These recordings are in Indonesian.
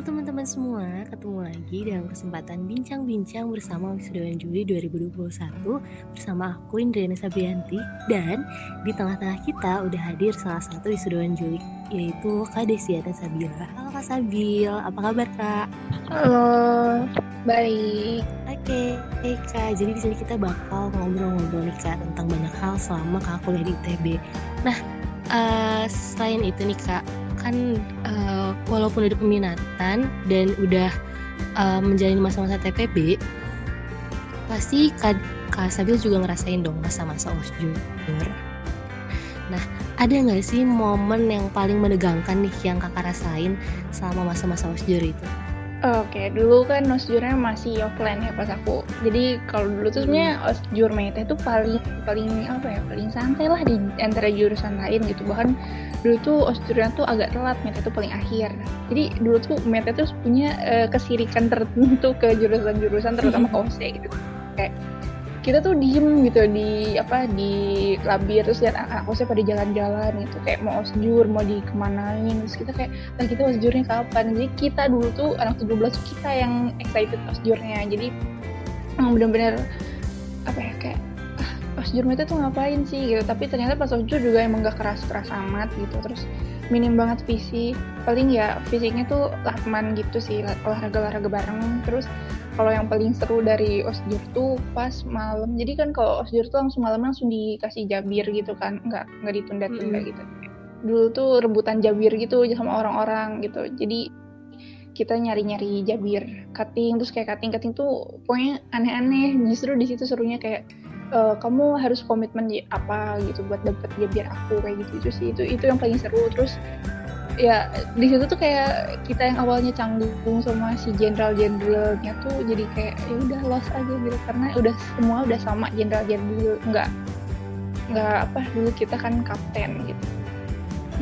Halo teman-teman semua, ketemu lagi dalam kesempatan bincang-bincang bersama Wisudawan Juli 2021 bersama aku Indriana Sabrianti dan di tengah-tengah kita udah hadir salah satu wisudawan Juli yaitu Kak Desiana Sabila. Halo Kak Sabil, apa kabar Kak? Halo, baik. Oke, okay, Kak. Jadi di sini kita bakal ngobrol-ngobrol nih Kak tentang banyak hal selama Kak kuliah di ITB. Nah, uh, selain itu nih Kak, kan uh, walaupun udah peminatan dan udah uh, menjalani masa-masa TPB pasti Kak, Kak Sabil juga ngerasain dong masa-masa osjur nah ada nggak sih momen yang paling menegangkan nih yang kakak rasain selama masa-masa osjur itu? Oke, dulu kan osjurnya masih offline ya pas aku. Jadi kalau dulu tuh sebenarnya hmm. osjur meta itu paling paling apa ya, paling santai lah di antara jurusan lain gitu. Bahkan dulu tuh osjurnya tuh agak telat, meta itu paling akhir. Jadi dulu tuh meta tuh punya uh, kesirikan tertentu ke jurusan-jurusan terutama ke OSE gitu. Kayak kita tuh diem gitu di apa di labir terus lihat anak kosnya pada jalan-jalan gitu. Kayak mau osjur mau dikemanain terus kita kayak nah kita osjurnya kapan? Jadi kita dulu tuh anak 17 tuh kita yang excited osjurnya jadi emang bener-bener apa ya kayak ah, osjur itu tuh ngapain sih? Gitu. Tapi ternyata pas osjur juga emang gak keras-keras amat gitu. Terus minim banget fisik. Paling ya fisiknya tuh latman gitu sih olahraga-olahraga bareng. Terus kalau yang paling seru dari osjur tuh pas malam. Jadi kan kalau osjur tuh langsung malam langsung dikasih jabir gitu kan. Nggak nggak ditunda-tunda hmm. gitu. Dulu tuh rebutan jabir gitu sama orang-orang gitu. Jadi kita nyari-nyari jabir cutting terus kayak cutting cutting tuh pokoknya aneh-aneh. Justru di situ serunya kayak e, kamu harus komitmen apa gitu buat dapet jabir aku kayak gitu itu sih. Itu itu yang paling seru. Terus ya di situ tuh kayak kita yang awalnya canggung sama si jenderal jenderalnya tuh jadi kayak ya udah los aja gitu karena udah semua udah sama jenderal jenderal nggak nggak apa dulu kita kan kapten gitu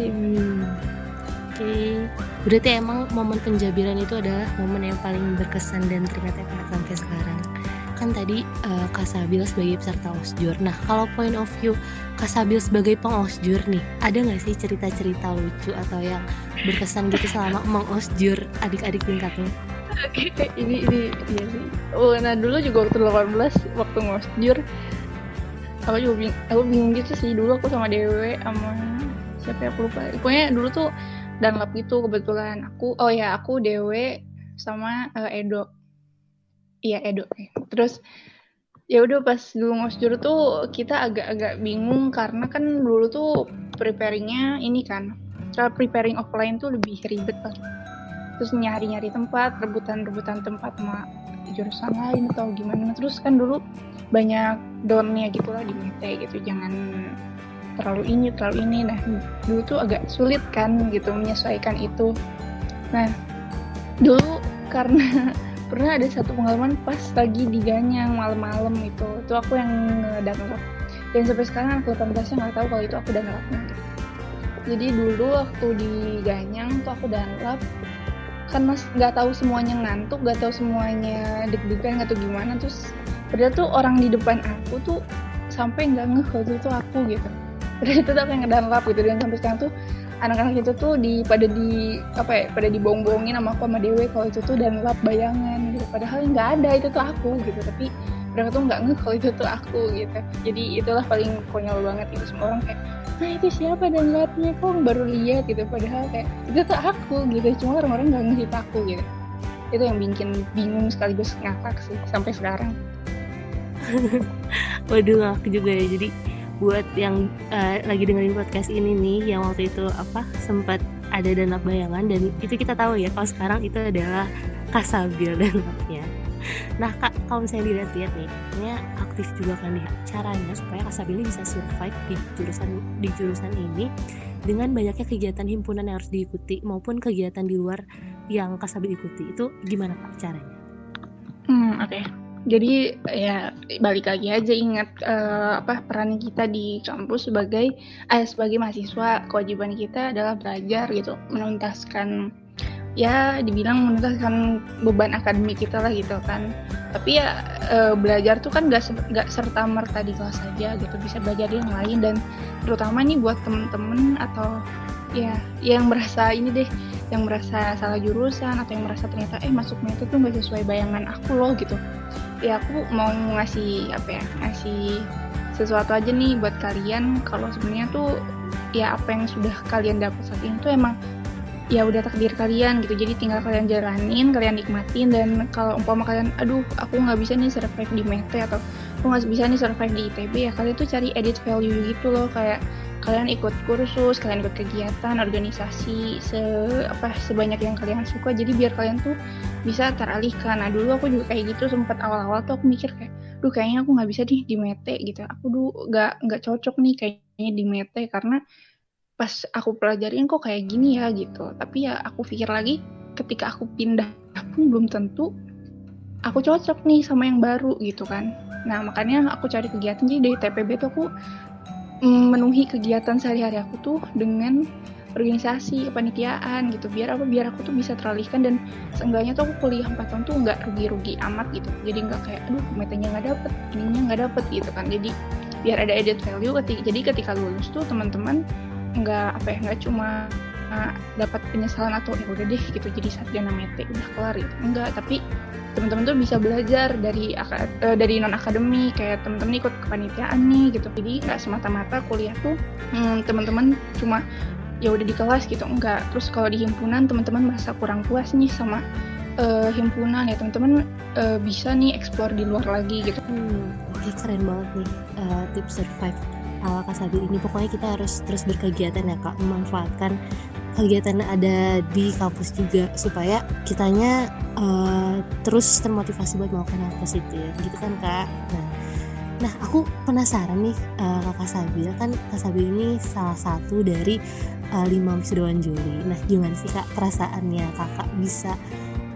hmm. oke okay. berarti emang momen penjabiran itu adalah momen yang paling berkesan dan teringat ya sampai sekarang kan tadi uh, Kak Sabil sebagai peserta osjur. Nah, kalau point of view Kak Sabil sebagai pengosjur nih, ada nggak sih cerita-cerita lucu atau yang berkesan gitu selama mengosjur adik-adik tingkatnya? Oke, okay, ini ini iya sih. Oh, nah dulu juga waktu 18 waktu ngosjur aku juga bing aku bingung gitu sih dulu aku sama Dewe sama siapa ya aku lupa. Pokoknya dulu tuh dan lap gitu kebetulan aku oh ya aku Dewe sama uh, Edo iya Edo. Terus ya udah pas dulu ngosjur tuh kita agak-agak bingung karena kan dulu tuh preparingnya ini kan cara preparing offline tuh lebih ribet lah. Terus nyari-nyari tempat rebutan-rebutan tempat sama jurusan lain atau gimana. Terus kan dulu banyak donnya gitu lah di mete gitu. Jangan terlalu ini terlalu ini. Nah dulu tuh agak sulit kan gitu menyesuaikan itu. Nah dulu karena pernah ada satu pengalaman pas lagi di Ganyang malam-malam itu. Itu aku yang download dan sampai sekarang aku 18 nya nggak tahu kalau itu aku downloadnya jadi dulu waktu di Ganyang tuh aku download mas nggak tahu semuanya ngantuk nggak tahu semuanya deg-degan atau gimana. Terus padahal tuh orang di depan aku tuh sampai nggak ngeh kalau itu aku gitu. Padahal itu tuh aku yang ngedownload gitu. Dan sampai sekarang tuh anak-anak itu tuh di pada di apa ya pada dibong-bongin sama aku sama Dewe kalau itu tuh dan lap bayangan gitu. Padahal nggak ada itu tuh aku gitu. Tapi mereka tuh nggak ngeh kalau itu tuh aku gitu. Jadi itulah paling konyol banget itu semua orang kayak nah itu siapa dan lapnya kok baru lihat gitu? Padahal kayak itu tuh aku gitu. Cuma orang-orang nggak ngeh itu aku gitu. Itu yang bikin bingung sekaligus ngakak sih sampai sekarang. Waduh aku juga ya. Jadi buat yang uh, lagi dengerin podcast ini nih yang waktu itu apa sempat ada dana bayangan dan itu kita tahu ya kalau sekarang itu adalah kasabil dananya nah kak kalau misalnya dilihat-lihat nih ini aktif juga kan nih caranya supaya kasabil bisa survive di jurusan di jurusan ini dengan banyaknya kegiatan himpunan yang harus diikuti maupun kegiatan di luar yang kasabil ikuti. Itu gimana kak caranya? Hmm oke. okay jadi ya balik lagi aja ingat uh, apa peran kita di kampus sebagai eh sebagai mahasiswa. Kewajiban kita adalah belajar gitu menuntaskan ya dibilang menuntaskan beban akademik kita lah gitu kan. Tapi ya uh, belajar tuh kan gak, gak serta merta di kelas saja gitu. Bisa belajar yang lain dan terutama nih buat temen-temen atau ya yang merasa ini deh yang merasa salah jurusan atau yang merasa ternyata eh masuk meta tuh nggak sesuai bayangan aku loh gitu ya aku mau ngasih apa ya ngasih sesuatu aja nih buat kalian. Kalau sebenarnya tuh ya apa yang sudah kalian dapat saat ini tuh emang ya udah takdir kalian gitu. Jadi tinggal kalian jalanin kalian nikmatin dan kalau umpama kalian aduh aku nggak bisa nih survive di mete atau aku nggak bisa nih survive di itb ya kalian tuh cari edit value gitu loh. Kayak kalian ikut kursus kalian ikut kegiatan organisasi se apa sebanyak yang kalian suka. Jadi biar kalian tuh bisa teralihkan. Nah dulu aku juga kayak gitu sempat awal-awal tuh aku mikir kayak duh kayaknya aku nggak bisa nih di mete gitu. Aku dulu nggak nggak cocok nih kayaknya di mete karena pas aku pelajarin kok kayak gini ya gitu. Tapi ya aku pikir lagi ketika aku pindah pun belum tentu aku cocok nih sama yang baru gitu kan. Nah makanya aku cari kegiatan. Jadi dari TPB tuh aku memenuhi kegiatan sehari-hari aku tuh dengan organisasi kepanitiaan gitu. Biar apa? Biar aku tuh bisa teralihkan dan seenggaknya tuh aku kuliah 4 tahun tuh nggak rugi-rugi amat gitu. Jadi nggak kayak aduh metanya nggak dapet ininya nggak dapet gitu kan. Jadi biar ada added value jadi ketika lulus tuh teman-teman nggak apa ya nggak cuma dapat penyesalan atau ya udah deh gitu jadi sarjana mete udah kelar gitu. Enggak tapi teman-teman tuh bisa belajar dari uh, dari non akademi kayak teman-teman ikut kepanitiaan nih gitu. Jadi nggak semata-mata kuliah tuh hmm, teman-teman cuma ya udah di kelas gitu. Enggak. Terus kalau di himpunan teman-teman merasa kurang puas nih sama uh, himpunan. Ya teman-teman uh, bisa nih explore di luar lagi gitu. Hmm, oke keren banget nih uh, tips survive ala Kasabil ini. Pokoknya kita harus terus berkegiatan ya kak memanfaatkan kegiatan ada di kampus juga supaya kitanya uh, terus termotivasi buat melakukan yang positif gitu kan kak? Nah nah aku penasaran nih uh, kakak Sabil. Kan kak Sabil ini salah satu dari uh, lima wisudawan Juli. Nah gimana sih kak perasaannya? Kakak bisa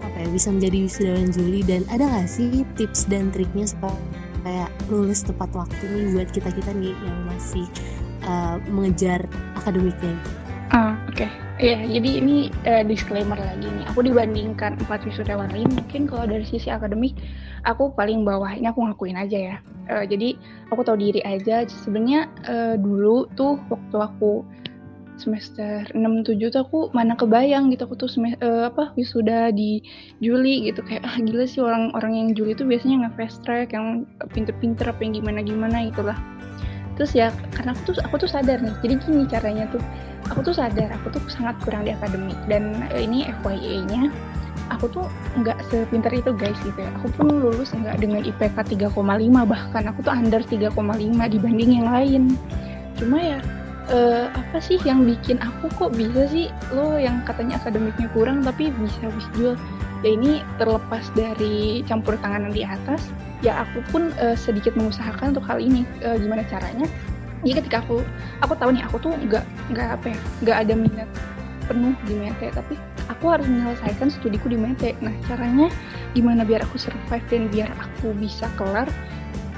apa ya bisa menjadi wisudawan Juli? Dan ada nggak sih tips dan triknya supaya kayak lulus tepat waktu nih buat kita kita nih yang masih uh, mengejar akademiknya. Uh, Oke, okay. Ya jadi ini uh, disclaimer lagi nih. Aku dibandingkan empat wisudawan lain, mungkin kalau dari sisi akademik, aku paling bawah. Ini aku ngakuin aja ya. Uh, jadi aku tahu diri aja. Sebenarnya uh, dulu tuh waktu aku semester 6 7 tuh aku mana kebayang gitu aku tuh uh, apa wisuda di Juli gitu kayak ah gila sih orang-orang yang Juli tuh biasanya nggak fast track yang pinter-pinter apa yang gimana-gimana gitulah terus ya karena aku tuh aku tuh sadar nih jadi gini caranya tuh aku tuh sadar aku tuh sangat kurang di akademik dan ini FYI-nya aku tuh nggak sepinter itu guys gitu ya. Aku pun lulus nggak dengan IPK 3,5 bahkan aku tuh under 3,5 dibanding yang lain. Cuma ya uh, apa sih yang bikin aku kok bisa sih? Lo yang katanya akademiknya kurang tapi bisa jual ya ini terlepas dari campur tangan di atas ya aku pun uh, sedikit mengusahakan untuk hal ini. Uh, gimana caranya jadi ketika aku aku tahu nih aku tuh nggak nggak apa ya nggak ada minat penuh di mete tapi aku harus menyelesaikan studiku di mete nah caranya gimana biar aku survive dan biar aku bisa kelar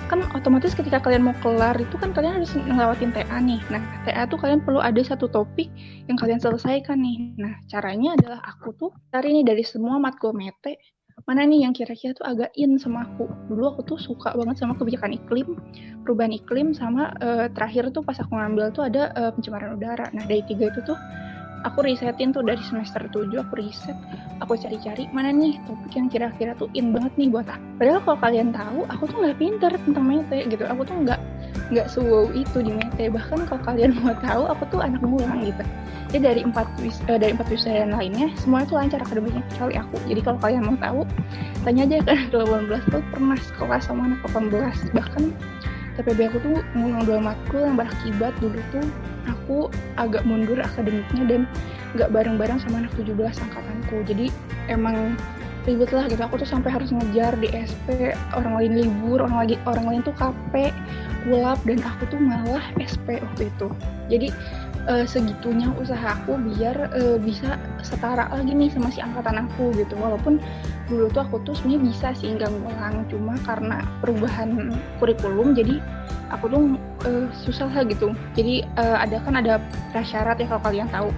kan otomatis ketika kalian mau kelar itu kan kalian harus ngelewatin TA nih. Nah, TA tuh kalian perlu ada satu topik yang kalian selesaikan nih. Nah, caranya adalah aku tuh cari nih dari semua matkul mete, mana nih yang kira-kira tuh agak in sama aku. Dulu aku tuh suka banget sama kebijakan iklim, perubahan iklim, sama uh, terakhir tuh pas aku ngambil tuh ada uh, pencemaran udara. Nah, dari tiga itu tuh aku risetin tuh dari semester 7 aku riset. Aku cari-cari mana nih topik yang kira-kira tuh in banget nih buat aku. Padahal kalau kalian tahu aku tuh nggak pinter tentang mete gitu. Aku tuh nggak nggak sewow itu di mete. Bahkan kalau kalian mau tahu aku tuh anak ngulang gitu. Jadi dari empat uh, dari empat wisudawan lainnya semuanya tuh lancar akademiknya kecuali aku. Jadi kalau kalian mau tahu tanya aja kan 18 tuh pernah sekolah sama anak 18 bahkan TPB aku tuh ngulang dua matkul yang berakibat dulu tuh aku agak mundur akademiknya dan gak bareng-bareng sama anak 17 angkatanku. Jadi emang ribet lah gitu. Aku tuh sampai harus ngejar di SP orang lain libur orang lagi orang lain tuh KP kulap dan aku tuh malah SP waktu itu. Jadi uh, segitunya usaha aku biar uh, bisa setara lagi nih sama si angkatan aku gitu. Walaupun dulu tuh aku tuh sebenarnya bisa sih nggak ngulang. Cuma karena perubahan kurikulum jadi aku tuh uh, susah lah gitu. Jadi uh, ada kan ada prasyarat ya kalau kalian tahu.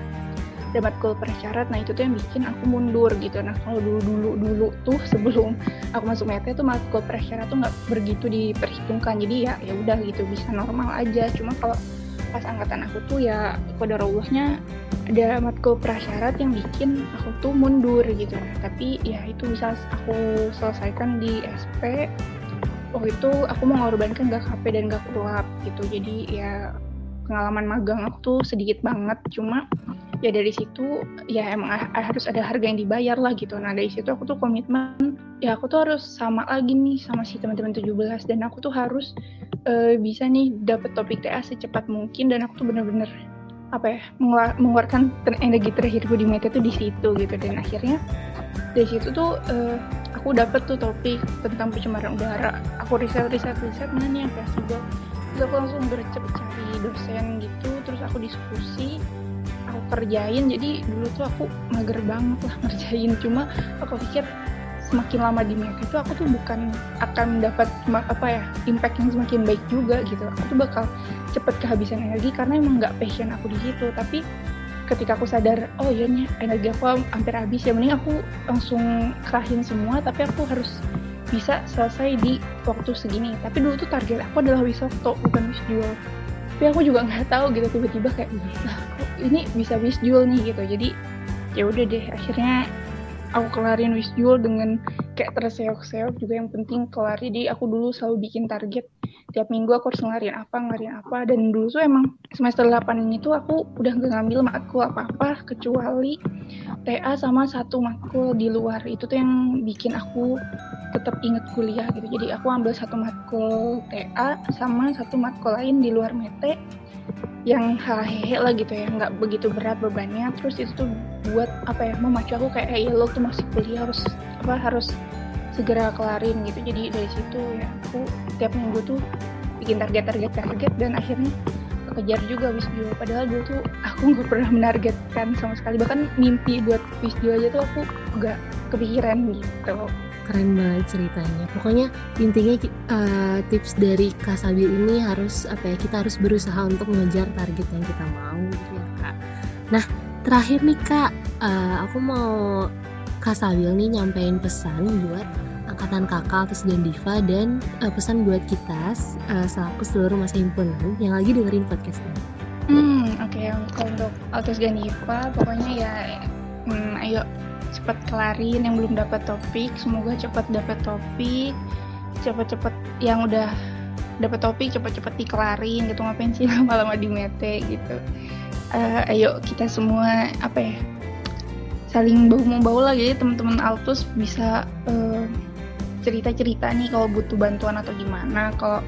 Ada matkul prasyarat nah itu tuh yang bikin aku mundur gitu. Nah kalau dulu dulu dulu tuh sebelum aku masuk mete tuh matkul prasyarat tuh nggak begitu diperhitungkan. Jadi ya ya udah gitu bisa normal aja. Cuma kalau pas angkatan aku tuh ya kodarullahnya ada matkul prasyarat yang bikin aku tuh mundur gitu. Tapi ya itu bisa aku selesaikan di SP waktu itu aku mengorbankan gak KP dan gak kuap gitu. Jadi ya pengalaman magang aku tuh sedikit banget. Cuma ya dari situ ya emang harus ada harga yang dibayar lah gitu. Nah dari situ aku tuh komitmen ya aku tuh harus sama lagi nih sama si teman-teman 17 dan aku tuh harus uh, bisa nih dapat topik TA secepat mungkin dan aku tuh bener-bener apa ya mengeluarkan energi terakhirku di meta tuh di situ gitu. Dan akhirnya dari situ tuh uh, aku dapat tuh topik tentang pencemaran udara. Aku riset riset riset mana nih yang possible terus aku langsung gercep cari dosen gitu terus aku diskusi aku kerjain. Jadi dulu tuh aku mager banget lah ngerjain. Cuma aku pikir semakin lama di Meta itu aku tuh bukan akan mendapat apa ya impact yang semakin baik juga gitu. Aku tuh bakal cepet kehabisan energi karena emang nggak passion aku di situ. Tapi ketika aku sadar oh iya nih energi aku hampir habis ya mending aku langsung kerahin semua tapi aku harus bisa selesai di waktu segini. Tapi dulu tuh target aku adalah wisokto bukan wisjual tapi aku juga nggak tahu gitu tiba-tiba kayak kok ini bisa wisjual nih gitu. Jadi ya udah deh akhirnya aku kelarin wisjul dengan kayak terseok-seok juga yang penting kelar jadi aku dulu selalu bikin target tiap minggu aku harus ngelarin apa ngelarin apa. Dan dulu tuh emang semester 8 ini tuh aku udah gak ngambil matkul apa-apa kecuali TA sama satu matkul di luar. Itu tuh yang bikin aku tetap inget kuliah gitu. Jadi aku ambil satu matkul TA sama satu matkul lain di luar mete yang hehe lah gitu ya. Nggak begitu berat bebannya. Terus itu tuh buat apa ya memacu aku kayak ya lo tuh masih kuliah harus apa harus segera kelarin gitu. Jadi dari situ ya aku tiap minggu tuh bikin target target target dan akhirnya kejar juga wisdom padahal dulu tuh aku nggak pernah menargetkan sama sekali. Bahkan mimpi buat wisdom aja tuh aku nggak kepikiran gitu. Keren banget ceritanya. Pokoknya intinya uh, tips dari Kak Sabil ini harus apa ya kita harus berusaha untuk mengejar target yang kita mau gitu ya kak. Nah terakhir nih kak uh, aku mau Kak Sabil nih nyampein pesan buat angkatan kakak Altus dan Diva dan uh, pesan buat kita uh, selaku seluruh masa himpunan yang lagi dengerin podcast ini. Hmm, oke okay. untuk Altus dan Diva pokoknya ya hmm, ayo cepat kelarin yang belum dapat topik semoga cepat dapat topik cepat-cepat yang udah dapat topik cepat-cepat dikelarin gitu ngapain sih lama-lama di mete gitu uh, ayo kita semua apa ya saling bau bau lah jadi teman-teman Altus bisa uh, cerita-cerita nih kalau butuh bantuan atau gimana kalau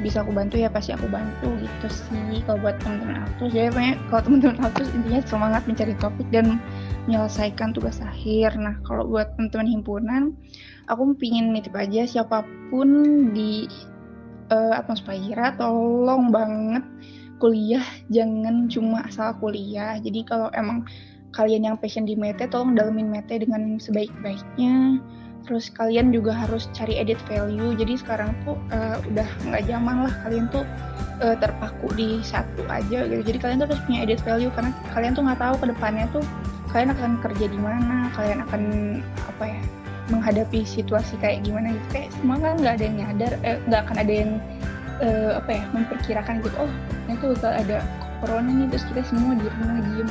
bisa aku bantu ya pasti aku bantu gitu sih kalau buat teman-teman Altus jadi banyak kalau teman-teman Altus intinya semangat mencari topik dan menyelesaikan tugas akhir. Nah, kalau buat teman-teman himpunan, aku pingin nitip aja siapa pun di uh, atmosfera tolong banget kuliah jangan cuma asal kuliah. Jadi kalau emang kalian yang passion di mete tolong dalemin mete dengan sebaik-baiknya. Terus kalian juga harus cari edit value. Jadi sekarang tuh uh, udah nggak zaman lah kalian tuh uh, terpaku di satu aja gitu. Jadi kalian tuh harus punya edit value karena kalian tuh nggak tahu ke depannya tuh kalian akan kerja di mana kalian akan apa ya menghadapi situasi kayak gimana gitu kayak semua kan nggak ada yang nyadar eh, nggak eh, akan ada yang eh, apa ya memperkirakan gitu oh itu bakal ada corona nih terus kita semua di rumah diem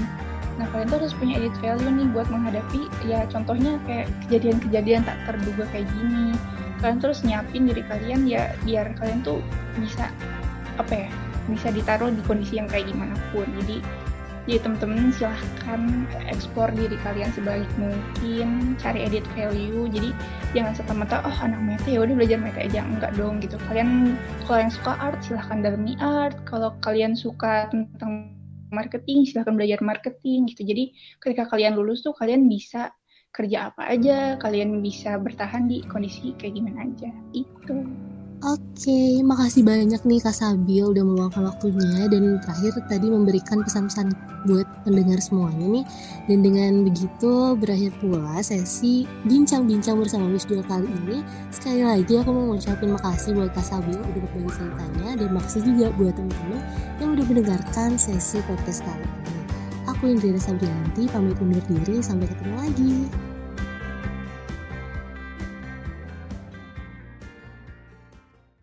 nah kalian tuh harus punya edit value nih buat menghadapi ya contohnya kayak kejadian-kejadian tak terduga kayak gini. Kalian terus nyiapin diri kalian ya biar kalian tuh bisa apa ya bisa ditaruh di kondisi yang kayak gimana pun. Jadi jadi teman-teman silahkan eksplor diri kalian sebaik mungkin cari edit value. Jadi jangan serta-merta oh anak meta ya udah belajar meta aja. Enggak dong gitu. Kalian kalau yang suka art silahkan dalami art. Kalau kalian suka tentang marketing silahkan belajar marketing gitu. Jadi ketika kalian lulus tuh kalian bisa kerja apa aja kalian bisa bertahan di kondisi kayak gimana aja itu Oke, makasih banyak nih Kak Sabil udah meluangkan waktunya dan terakhir tadi memberikan pesan-pesan buat pendengar semuanya nih. Dan dengan begitu berakhir pula sesi bincang-bincang bersama Wisdul kali ini. Sekali lagi aku mau ngucapin makasih buat Kak Sabil udah berbagi ceritanya dan makasih juga buat teman-teman yang udah mendengarkan sesi podcast kali ini. Aku Indrina Sabrianti, pamit undur diri, sampai ketemu lagi.